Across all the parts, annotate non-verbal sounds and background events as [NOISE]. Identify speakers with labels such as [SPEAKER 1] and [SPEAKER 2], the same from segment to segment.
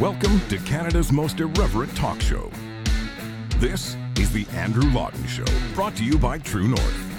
[SPEAKER 1] Welcome to Canada's most irreverent talk show. This is The Andrew Lawton Show, brought to you by True North.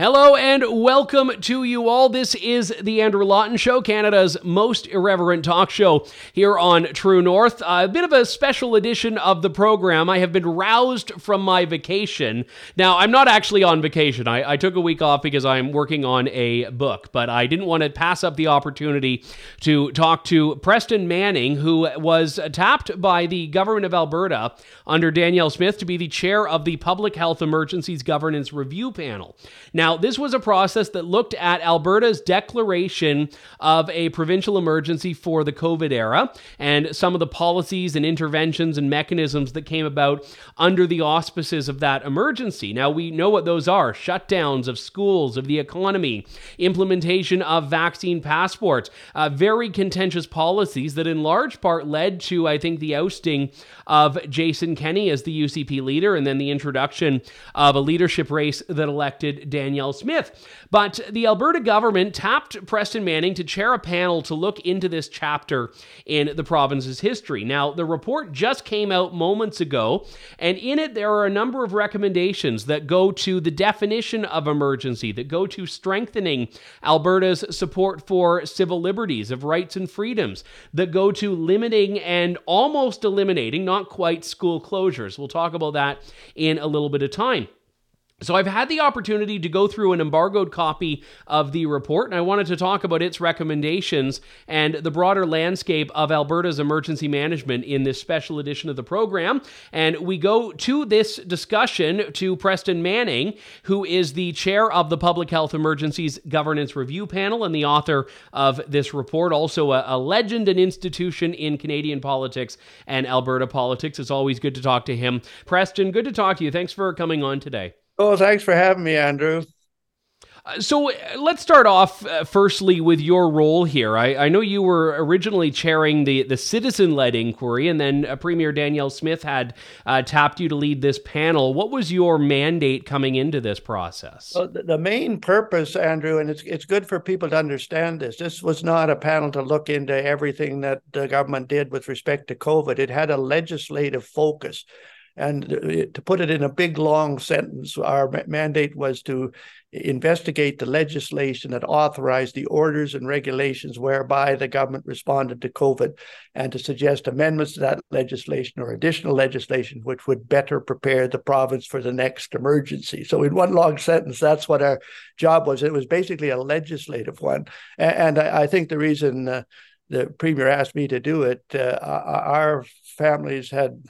[SPEAKER 2] Hello and welcome to you all. This is the Andrew Lawton Show, Canada's most irreverent talk show here on True North. a bit of a special edition of the program. I have been roused from my vacation. Now, I'm not actually on vacation. I, I took a week off because I'm working on a book, but I didn't want to pass up the opportunity to talk to Preston Manning, who was tapped by the government of Alberta under Danielle Smith to be the chair of the Public Health Emergencies Governance Review Panel. Now, now, this was a process that looked at Alberta's declaration of a provincial emergency for the COVID era and some of the policies and interventions and mechanisms that came about under the auspices of that emergency. Now, we know what those are shutdowns of schools, of the economy, implementation of vaccine passports, uh, very contentious policies that in large part led to, I think, the ousting of Jason Kenney as the UCP leader and then the introduction of a leadership race that elected Daniel. Danielle Smith. But the Alberta government tapped Preston Manning to chair a panel to look into this chapter in the province's history. Now, the report just came out moments ago, and in it there are a number of recommendations that go to the definition of emergency, that go to strengthening Alberta's support for civil liberties, of rights and freedoms, that go to limiting and almost eliminating, not quite school closures. We'll talk about that in a little bit of time. So I've had the opportunity to go through an embargoed copy of the report, and I wanted to talk about its recommendations and the broader landscape of Alberta's emergency management in this special edition of the program. And we go to this discussion to Preston Manning, who is the chair of the Public Health Emergencies Governance Review Panel and the author of this report, also a, a legend and institution in Canadian politics and Alberta politics. It's always good to talk to him. Preston, good to talk to you. Thanks for coming on today.
[SPEAKER 3] Oh, thanks for having me, Andrew.
[SPEAKER 2] Uh, so uh, let's start off uh, firstly with your role here. I, I, know you were originally chairing the, the citizen led inquiry, and then uh, Premier Danielle Smith had uh, tapped you to lead this panel. What was your mandate coming into this process?
[SPEAKER 3] Well, the main purpose, Andrew, and it's, it's good for people to understand this this was not a panel to look into everything that the government did with respect to COVID, it had a legislative focus. And to put it in a big, long sentence, our mandate was to investigate the legislation that authorized the orders and regulations whereby the government responded to COVID and to suggest amendments to that legislation or additional legislation which would better prepare the province for the next emergency. So, in one long sentence, that's what our job was. It was basically a legislative one. And I think the reason uh, the premier asked me to do it, uh, our families had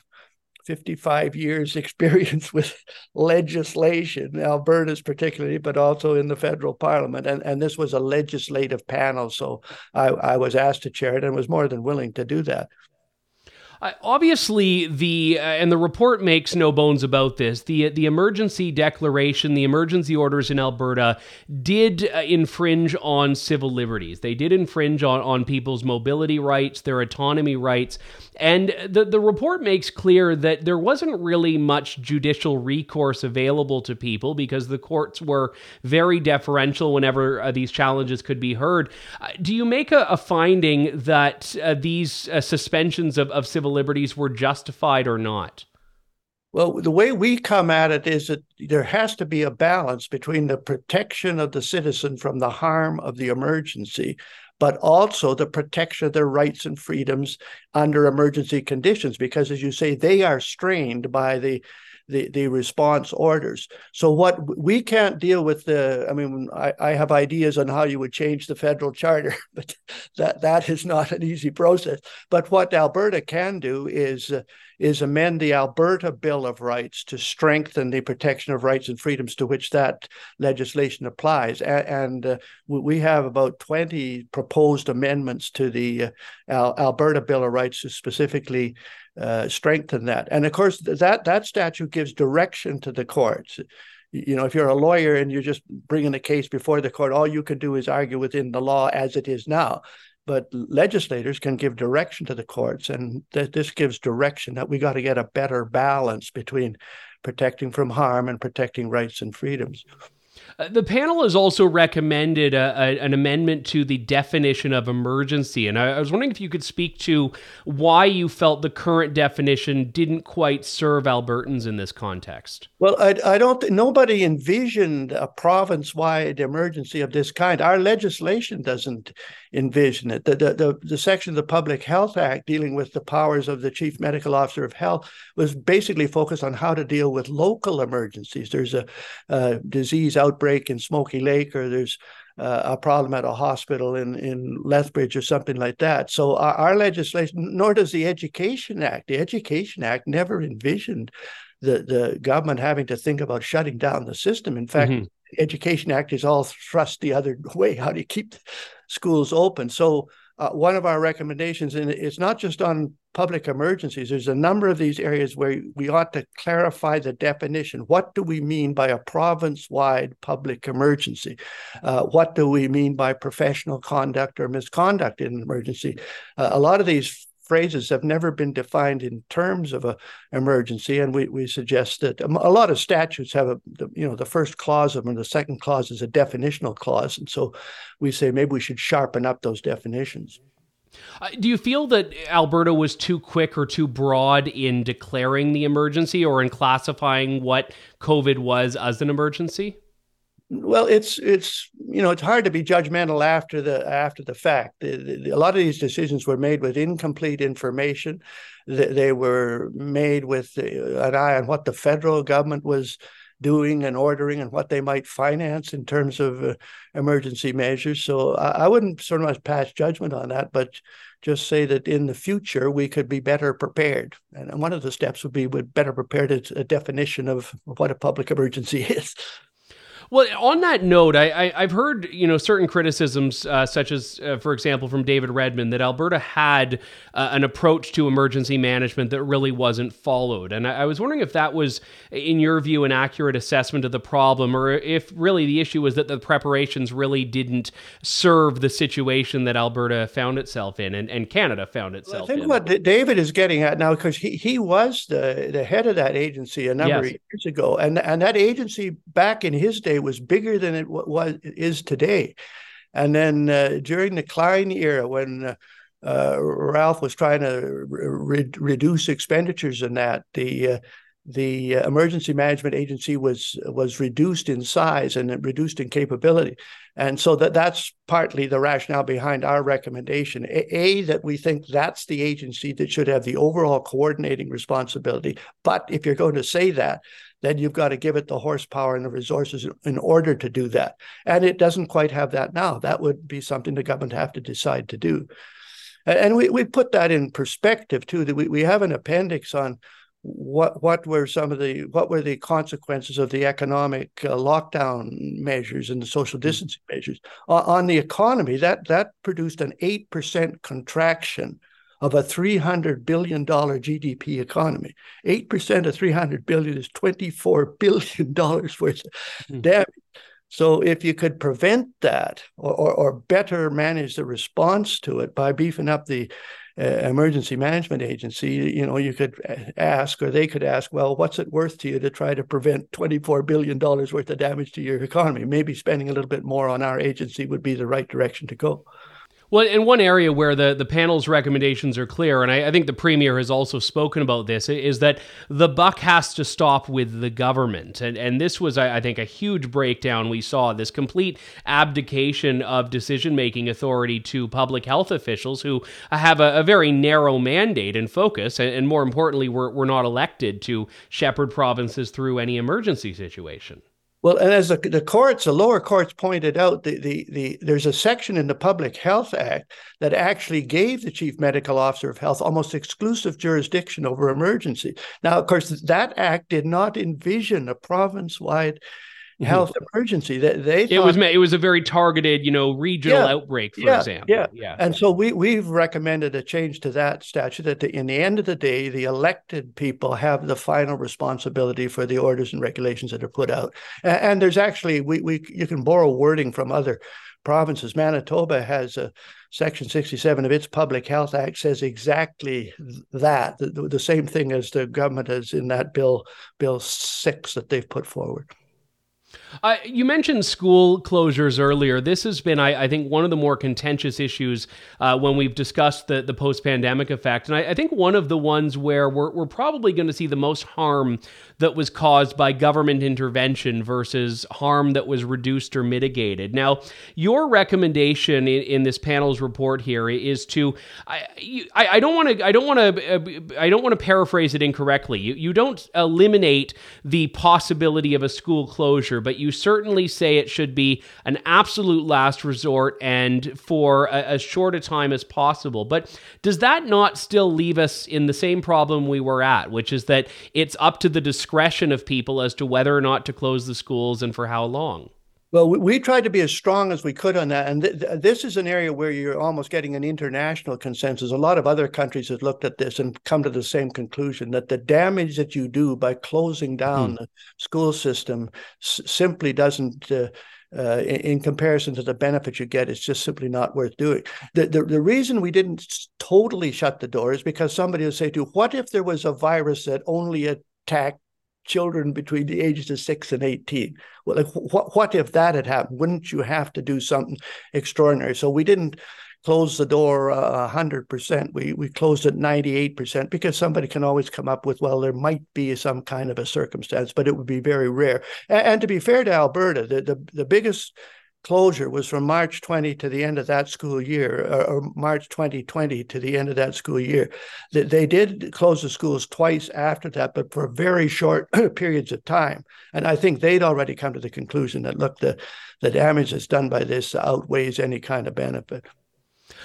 [SPEAKER 3] 55 years [LAUGHS] experience with legislation, Alberta's particularly, but also in the federal parliament. And, and this was a legislative panel. So I, I was asked to chair it and was more than willing to do that.
[SPEAKER 2] Obviously, the uh, and the report makes no bones about this. the The emergency declaration, the emergency orders in Alberta, did uh, infringe on civil liberties. They did infringe on on people's mobility rights, their autonomy rights, and the the report makes clear that there wasn't really much judicial recourse available to people because the courts were very deferential whenever uh, these challenges could be heard. Uh, do you make a, a finding that uh, these suspensions of, of civil civil liberties were justified or not?
[SPEAKER 3] Well, the way we come at it is that there has to be a balance between the protection of the citizen from the harm of the emergency, but also the protection of their rights and freedoms under emergency conditions, because as you say, they are strained by the the, the response orders. So what we can't deal with the, I mean, I, I have ideas on how you would change the federal charter, [LAUGHS] but that that is not an easy process. But what Alberta can do is uh, is amend the Alberta Bill of Rights to strengthen the protection of rights and freedoms to which that legislation applies. And, and uh, we have about 20 proposed amendments to the uh, Al- Alberta Bill of Rights to specifically uh, strengthen that. And of course, that that statute gives direction to the courts. You know, if you're a lawyer and you're just bringing a case before the court, all you can do is argue within the law as it is now. But legislators can give direction to the courts, and th- this gives direction that we got to get a better balance between protecting from harm and protecting rights and freedoms.
[SPEAKER 2] Uh, the panel has also recommended a, a, an amendment to the definition of emergency. And I, I, was wondering if you could speak to why you felt the current definition didn't quite serve Albertans in this context.
[SPEAKER 3] Well, I, I don't, nobody envisioned a province wide emergency of this kind. Our legislation doesn't envision it. The, the, the, the section of the Public Health Act dealing with the powers of the Chief Medical Officer of Health was basically focused on how to deal with local emergencies. There's a, a disease outbreak in Smoky Lake, or there's uh, a problem at a hospital in, in Lethbridge or something like that. So our, our, legislation, nor does the Education Act. The Education Act never envisioned the, the government having to think about shutting down the system. In fact, mm-hmm. Education Act is all thrust the other [LAUGHS] way. How do you keep schools open? So uh, one of our recommendations, and it's not just on public emergencies, there's a number of these areas where we ought to clarify the definition. What do we mean by a province wide public emergency? Uh, what do we mean by professional conduct or misconduct in an emergency? Uh, a lot of these phrases have never been defined in terms of a emergency, and we, we suggest that a lot of statutes have a you know the first clause of them, and the second clause is a definitional clause, and so we say maybe we should sharpen up those definitions.
[SPEAKER 2] Uh, do you feel that Alberta was too quick or too broad in declaring the emergency or in classifying what COVID was as an emergency?
[SPEAKER 3] Well, it's it's you know it's hard to be judgmental after the after the fact. The, the, a lot of these decisions were made with incomplete information. They, they were made with an eye on what the federal government was doing and ordering and what they might finance in terms of uh, emergency measures. So I, I, wouldn't sort of pass judgment on that, but just say that in the future we could be better prepared. And one of the steps would be with better prepared a definition of what a public emergency [LAUGHS] is.
[SPEAKER 2] Well, on that note, I, I have heard you know certain criticisms, uh, such as, uh, for example, from David Redman, that Alberta had uh, an approach to emergency management that really wasn't followed, and I, I, was wondering if that was, in your view, an accurate assessment of the problem, or if really the issue was that the preparations really didn't serve the situation that Alberta found itself in, and, and Canada found itself.
[SPEAKER 3] Well, I think
[SPEAKER 2] in.
[SPEAKER 3] what David is getting at now, because he he was the the head of that agency a number yes. of years ago, and and that agency back in his day was bigger than it was is today. And then uh, during the Klein era, when uh, uh, Ralph was trying to re- reduce expenditures in that, the uh, the uh, emergency management agency was was reduced in size and reduced in capability, and so that that's partly the rationale behind our recommendation. A, a, that we think that's the agency that should have the overall coordinating responsibility. But if you're going to say that, then you've got to give it the horsepower and the resources in order to do that. And it doesn't quite have that now. That would be something the government have to decide to do. And we, we put that in perspective too. That we, we have an appendix on what what were some of the what were the consequences of the economic uh, lockdown measures and the social hmm. distancing measures uh, on the economy that that produced an 8% contraction of a $300 billion GDP economy. 8% of 300 billion is $24 [LAUGHS] billion worth of mm-hmm. damage. So if you could prevent that or, or, or, better manage the response to it by beefing up the emergency management agency, you know, you could ask or they could ask, well, what's it worth to you to try to prevent $24 billion worth of damage to your economy? Maybe spending a little bit more on our agency would be the right direction to go.
[SPEAKER 2] Well, in one area where the, the panel's recommendations are clear, and I, I, think the premier has also spoken about this, is that the buck has to stop with the government. And, and this was, I, I think, a huge breakdown we saw this complete abdication of decision making authority to public health officials who have a, a very narrow mandate and focus. And, and more importantly, we're, we're not elected to shepherd provinces through any emergency situation.
[SPEAKER 3] Well, and as the, the courts, the lower courts pointed out, the, the, the, there's a section in the Public Health Act that actually gave the chief medical officer of health almost exclusive jurisdiction over emergency. Now, of course, that act did not envision a province wide. Health emergency. That they,
[SPEAKER 2] they it was it was a very targeted, you know, regional yeah, outbreak, for
[SPEAKER 3] yeah,
[SPEAKER 2] example.
[SPEAKER 3] Yeah, yeah. And so we we've recommended a change to that statute. That the, in the end of the day, the elected people have the final responsibility for the orders and regulations that are put out. And, and there's actually we we you can borrow wording from other provinces. Manitoba has a Section 67 of its Public Health Act says exactly that, the, the, same thing as the government has in that bill, Bill 6 that they've put forward.
[SPEAKER 2] Uh, you mentioned school closures earlier. This has been, I, I think, one of the more contentious issues uh, when we've discussed the, the post pandemic effect. And I, I, think one of the ones where we're, we're probably going to see the most harm that was caused by government intervention versus harm that was reduced or mitigated. Now, your recommendation in, in this panel's report here is to, I, I don't want to, I don't want to, uh, I don't want to paraphrase it incorrectly. You, you don't eliminate the possibility of a school closure, but you certainly say it should be an absolute last resort and for a, as short a time as possible. But does that not still leave us in the same problem we were at, which is that it's up to the discretion of people as to whether or not to close the schools and for how long?
[SPEAKER 3] Well, we, we, tried to be as strong as we could on that. And th- th- this is an area where you're almost getting an international consensus. A lot of other countries have looked at this and come to the same conclusion that the damage that you do by closing down mm. the school system s- simply doesn't. Uh, uh, in, in, comparison to the benefit you get, it's just simply not worth doing. The, the, the reason we didn't totally shut the door is because somebody would say to you, what if there was a virus that only attacked children between the ages of six and 18. Well, like what, what if that had happened? Wouldn't you have to do something extraordinary? So we didn't close the door uh, 100%. We, we closed it 98% because somebody can always come up with, well, there might be some kind of a circumstance, but it would be very rare. And, and to be fair to Alberta, the, the, the biggest closure was from March 20 to the end of that school year, or, or, March 2020 to the end of that school year. They, they did close the schools twice after that, but for very short [CLEARS THROAT] periods of time. And I think they'd already come to the conclusion that, look, the, the damage that's done by this outweighs any kind of benefit.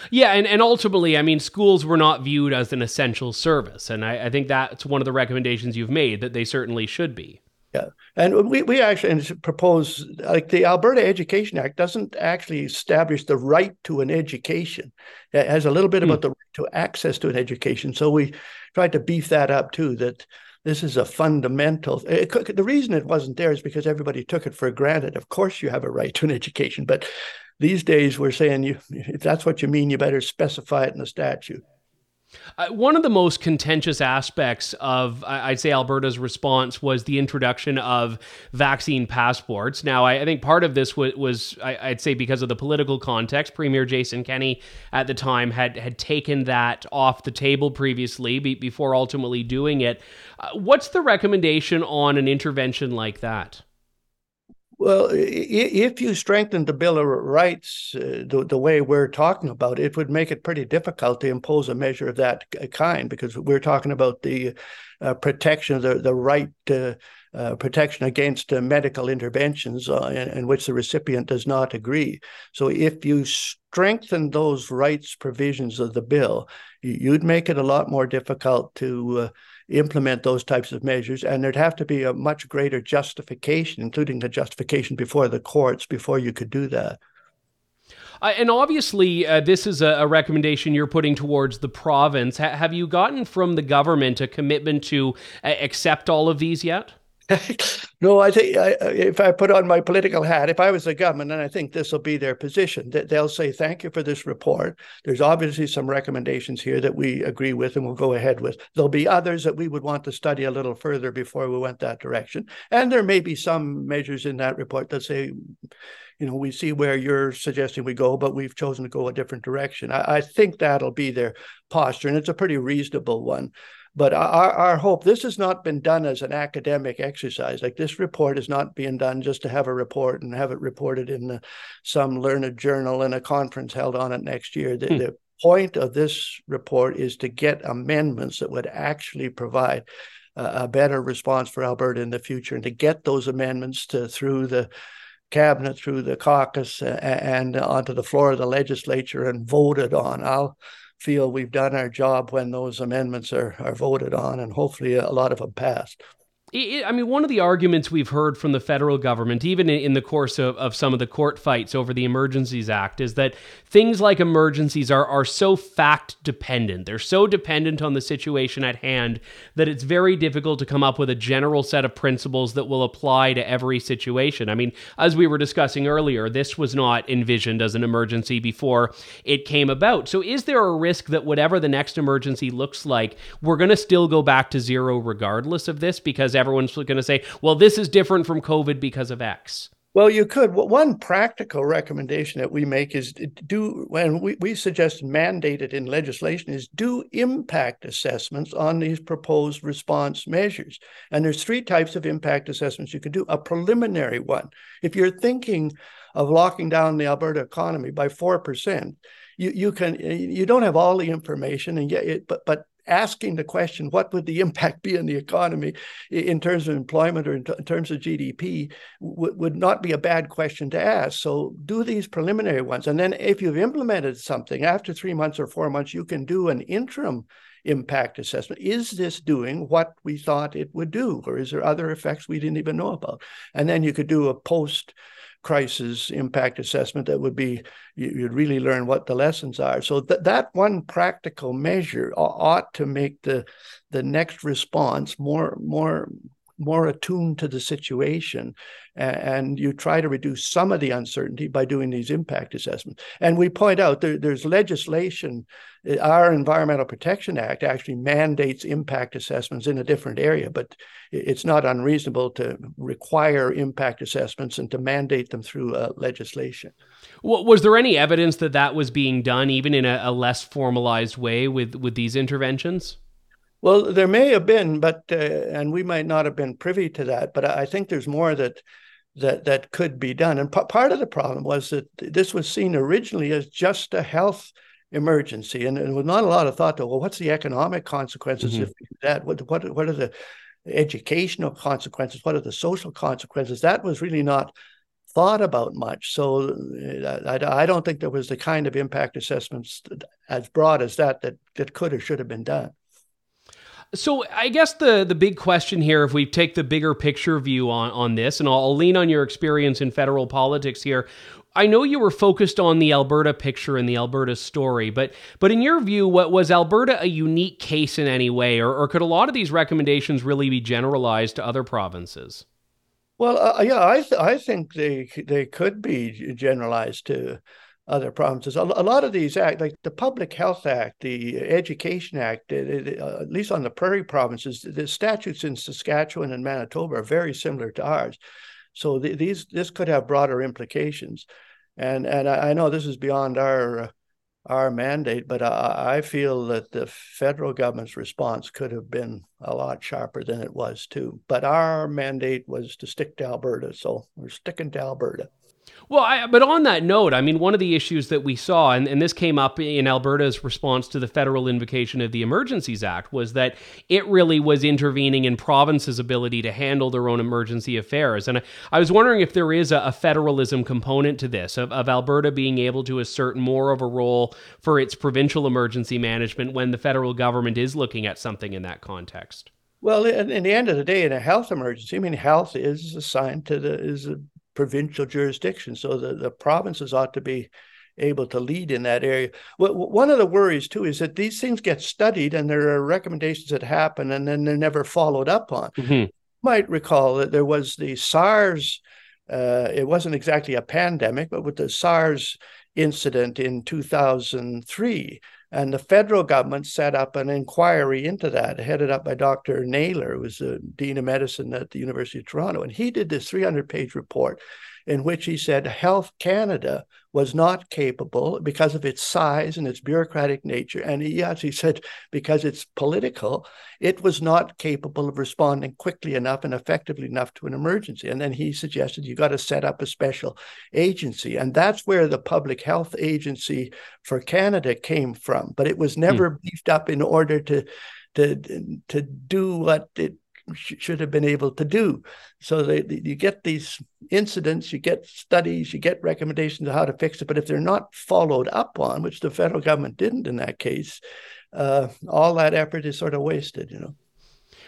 [SPEAKER 2] Yeah, and, and ultimately, I mean, schools were not viewed as an essential service. And I, I think that's one of the recommendations you've made that they certainly should be.
[SPEAKER 3] Yeah, and we, we actually propose like the Alberta Education Act doesn't actually establish the right to an education. It has a little bit mm. about the right to access to an education. So we tried to beef that up too. That this is a fundamental. It, the reason it wasn't there is because everybody took it for granted. Of course, you have a right to an education, but these days we're saying you if that's what you mean, you better specify it in the statute.
[SPEAKER 2] Uh, one of the most contentious aspects of, I'd say, Alberta's response was the introduction of vaccine passports. Now, I, I think part of this was, was I, would say, because of the political context. Premier Jason Kenney at the time had had taken that off the table previously be, before ultimately doing it. Uh, what's the recommendation on an intervention like that?
[SPEAKER 3] Well, if you strengthen the Bill of Rights uh, the, the way we're talking about, it would make it pretty difficult to impose a measure of that kind because we're talking about the uh, protection, the, the right to uh, protection against uh, medical interventions uh, in, in, which the recipient does not agree. So if you strengthen those rights provisions of the bill, you'd make it a lot more difficult to uh, implement those types of measures. And there'd have to be a much greater justification, including the justification before the courts, before you could do that.
[SPEAKER 2] Uh, and obviously, uh, this is a, a, recommendation you're putting towards the province. Ha- have you gotten from the government a commitment to uh, accept all of these yet? [LAUGHS]
[SPEAKER 3] no, I think I, if I put on my political hat, if I was the government, and I think this will be their position, that they'll say, "Thank you for this report." There's obviously some recommendations here that we agree with and we'll go ahead with. There'll be others that we would want to study a little further before we went that direction, and there may be some measures in that report that say, you know, we see where you're suggesting we go, but we've chosen to go a different direction. I, I think that'll be their posture, and it's a pretty reasonable one. But our, our hope, this has not been done as an academic exercise. Like this report is not being done just to have a report and have it reported in the, some learned journal and a conference held on it next year. The, hmm. the point of this report is to get amendments that would actually provide a better response for Alberta in the future and to get those amendments to through the cabinet, through the caucus, uh, and onto the floor of the legislature and voted on. I'll feel we've done our job when those amendments are, are voted on, and hopefully a lot of them passed.
[SPEAKER 2] I mean, one of the arguments we've heard from the federal government, even in the course of, of some of the court fights over the Emergencies Act, is that things like emergencies are, are so fact dependent. They're so dependent on the situation at hand that it's very difficult to come up with a general set of principles that will apply to every situation. I mean, as we were discussing earlier, this was not envisioned as an emergency before it came about. So, is there a risk that whatever the next emergency looks like, we're going to still go back to zero regardless of this because everyone's going to say, well, this is different from COVID because of X.
[SPEAKER 3] Well, you could. One practical recommendation that we make is uh, do, when we, we suggest mandated in legislation, is do impact assessments on these proposed response measures. And there's three types of impact assessments you can do. A preliminary one. If you're thinking of locking down the Alberta economy by 4%, you, you can uh, you don't have all the information and yet it, but but asking the question, what would the impact be on the economy in terms of employment or in, t- in terms of GDP, w- would not be a bad question to ask. So do these preliminary ones. And then if you've implemented something after three months or four months, you can do an interim impact assessment. Is this doing what we thought it would do? Or is there other effects we didn't even know about? And then you could do a post crisis impact assessment that would be you'd really learn what the lessons are. So that that one practical measure uh, ought to make the the next response more more more attuned to the situation and you try to reduce some of the uncertainty by doing these impact assessments. And we point out there, there's legislation our environmental protection act actually mandates impact assessments in a different area but it's not unreasonable to require impact assessments and to mandate them through uh, legislation.
[SPEAKER 2] Was there any evidence that that was being done even in a, a less formalized way with with these interventions
[SPEAKER 3] well, there may have been, but uh, and we might not have been privy to that. But I think there's more that that that could be done. And p- part of the problem was that this was seen originally as just a health emergency, and, and with not a lot of thought to well, what's the economic consequences mm-hmm. if that? What what what are the educational consequences? What are the social consequences? That was really not thought about much. So uh, I, I don't think there was the kind of impact assessments as broad as that that that could or should have been done.
[SPEAKER 2] So I guess the the big question here, if we take the bigger picture view on on this, and I'll, I'll lean on your experience in federal politics here. I know you were focused on the Alberta picture and the Alberta story, but but in your view, what was Alberta a unique case in any way, or, or could a lot of these recommendations really be generalized to other provinces?
[SPEAKER 3] Well, uh, yeah, I th- I think they they could be generalized to other provinces. A, lot of these act, like the Public Health Act, the Education Act, it, uh, at least on the prairie provinces, the statutes in Saskatchewan and Manitoba are very similar to ours. So the, these this could have broader implications, and and I, know this is beyond our our mandate, but I, I feel that the federal government's response could have been a lot sharper than it was too. But our mandate was to stick to Alberta, so we're sticking to Alberta.
[SPEAKER 2] Well, I, but on that note, I mean, one of the issues that we saw, and, and, this came up in Alberta's response to the federal invocation of the Emergencies Act, was that it really was intervening in provinces' ability to handle their own emergency affairs. And I, I was wondering if there is a, a federalism component to this, of, of, Alberta being able to assert more of a role for its provincial emergency management when the federal government is looking at something in that context.
[SPEAKER 3] Well, in, in, the end of the day, in a health emergency, I mean, health is assigned to the is provincial jurisdiction. So the, the provinces ought to be able to lead in that area. Well, one of the worries too is that these things get studied and there are recommendations that happen and then they're never followed up on. Mm-hmm. You might recall that there was the SARS. Uh, it wasn't exactly a pandemic, but with the SARS incident in 2003. And the federal government set up an inquiry into that, headed up by Dr. Naylor, who was the Dean of Medicine at the University of Toronto. And he did this 300 page report in which he said Health Canada was not capable because of its size and its bureaucratic nature. And yes, he said because it's political, it was not capable of responding quickly enough and effectively enough to an emergency. And then he suggested you got to set up a special agency. And that's where the Public Health Agency for Canada came from. But it was hmm. never hmm. beefed up in order to to to do what it should have been able to do. So they, you get these incidents, you get studies, you get recommendations of how to fix it. But if they're not followed up on, which the federal government didn't in that case, uh, all that effort is sort of wasted, you know.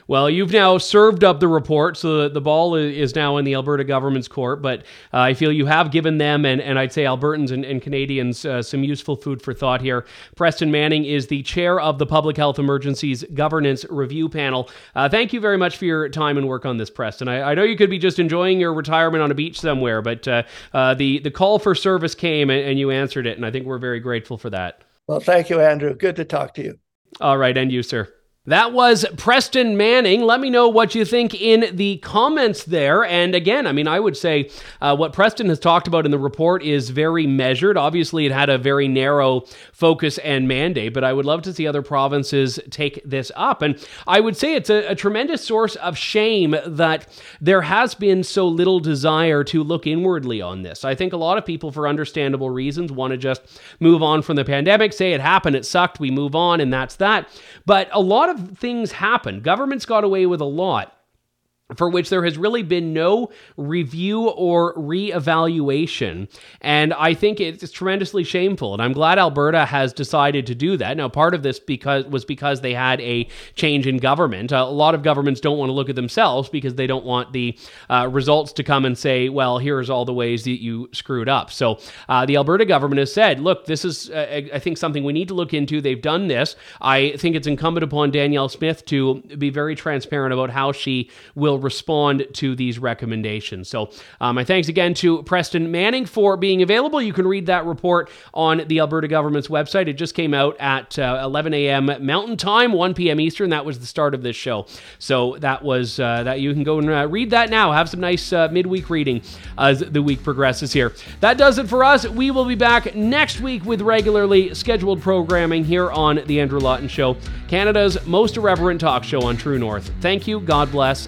[SPEAKER 2] Well, you've now served up the report, so the ball is now in the Alberta government's court. But uh, I feel you have given them, and, and I'd say Albertans and, and Canadians, uh, some useful food for thought here. Preston Manning is the chair of the Public Health Emergencies Governance Review Panel. Uh, thank you very much for your time and work on this, Preston. I, I, know you could be just enjoying your retirement on a beach somewhere, but uh, uh, the, the call for service came and, and you answered it, and I think we're very grateful for that.
[SPEAKER 3] Well, thank you, Andrew. Good to talk to you.
[SPEAKER 2] All right, and you, sir. That was Preston Manning. Let me know what you think in the comments there. And again, I mean, I would say uh, what Preston has talked about in the report is very measured. Obviously, it had a very narrow focus and mandate, but I would love to see other provinces take this up. And I would say it's a, a tremendous source of shame that there has been so little desire to look inwardly on this. I think a lot of people, for understandable reasons, want to just move on from the pandemic, say it happened, it sucked, we move on, and that's that. But a lot of of things happen. Governments got away with a lot for which there has really been no review or reevaluation. And I think it's tremendously shameful. And I'm glad Alberta has decided to do that. Now, part of this because was because they had a change in government. A lot of governments don't want to look at themselves because they don't want the uh, results to come and say, well, here's all the ways that you screwed up. So uh, the Alberta government has said, look, this is, uh, I think, something we need to look into. They've done this. I think it's incumbent upon Danielle Smith to be very transparent about how she will will respond to these recommendations. So, um, my thanks again to Preston Manning for being available. You can read that report on the Alberta government's website. It just came out at uh, 11 a.m. Mountain Time, 1 p.m. Eastern. That was the start of this show. So that was uh, that. You can go and uh, read that now. Have some nice uh, midweek reading as the week progresses here. That does it for us. We will be back next week with regularly scheduled programming here on the Andrew Lawton Show, Canada's most irreverent talk show on True North. Thank you. God bless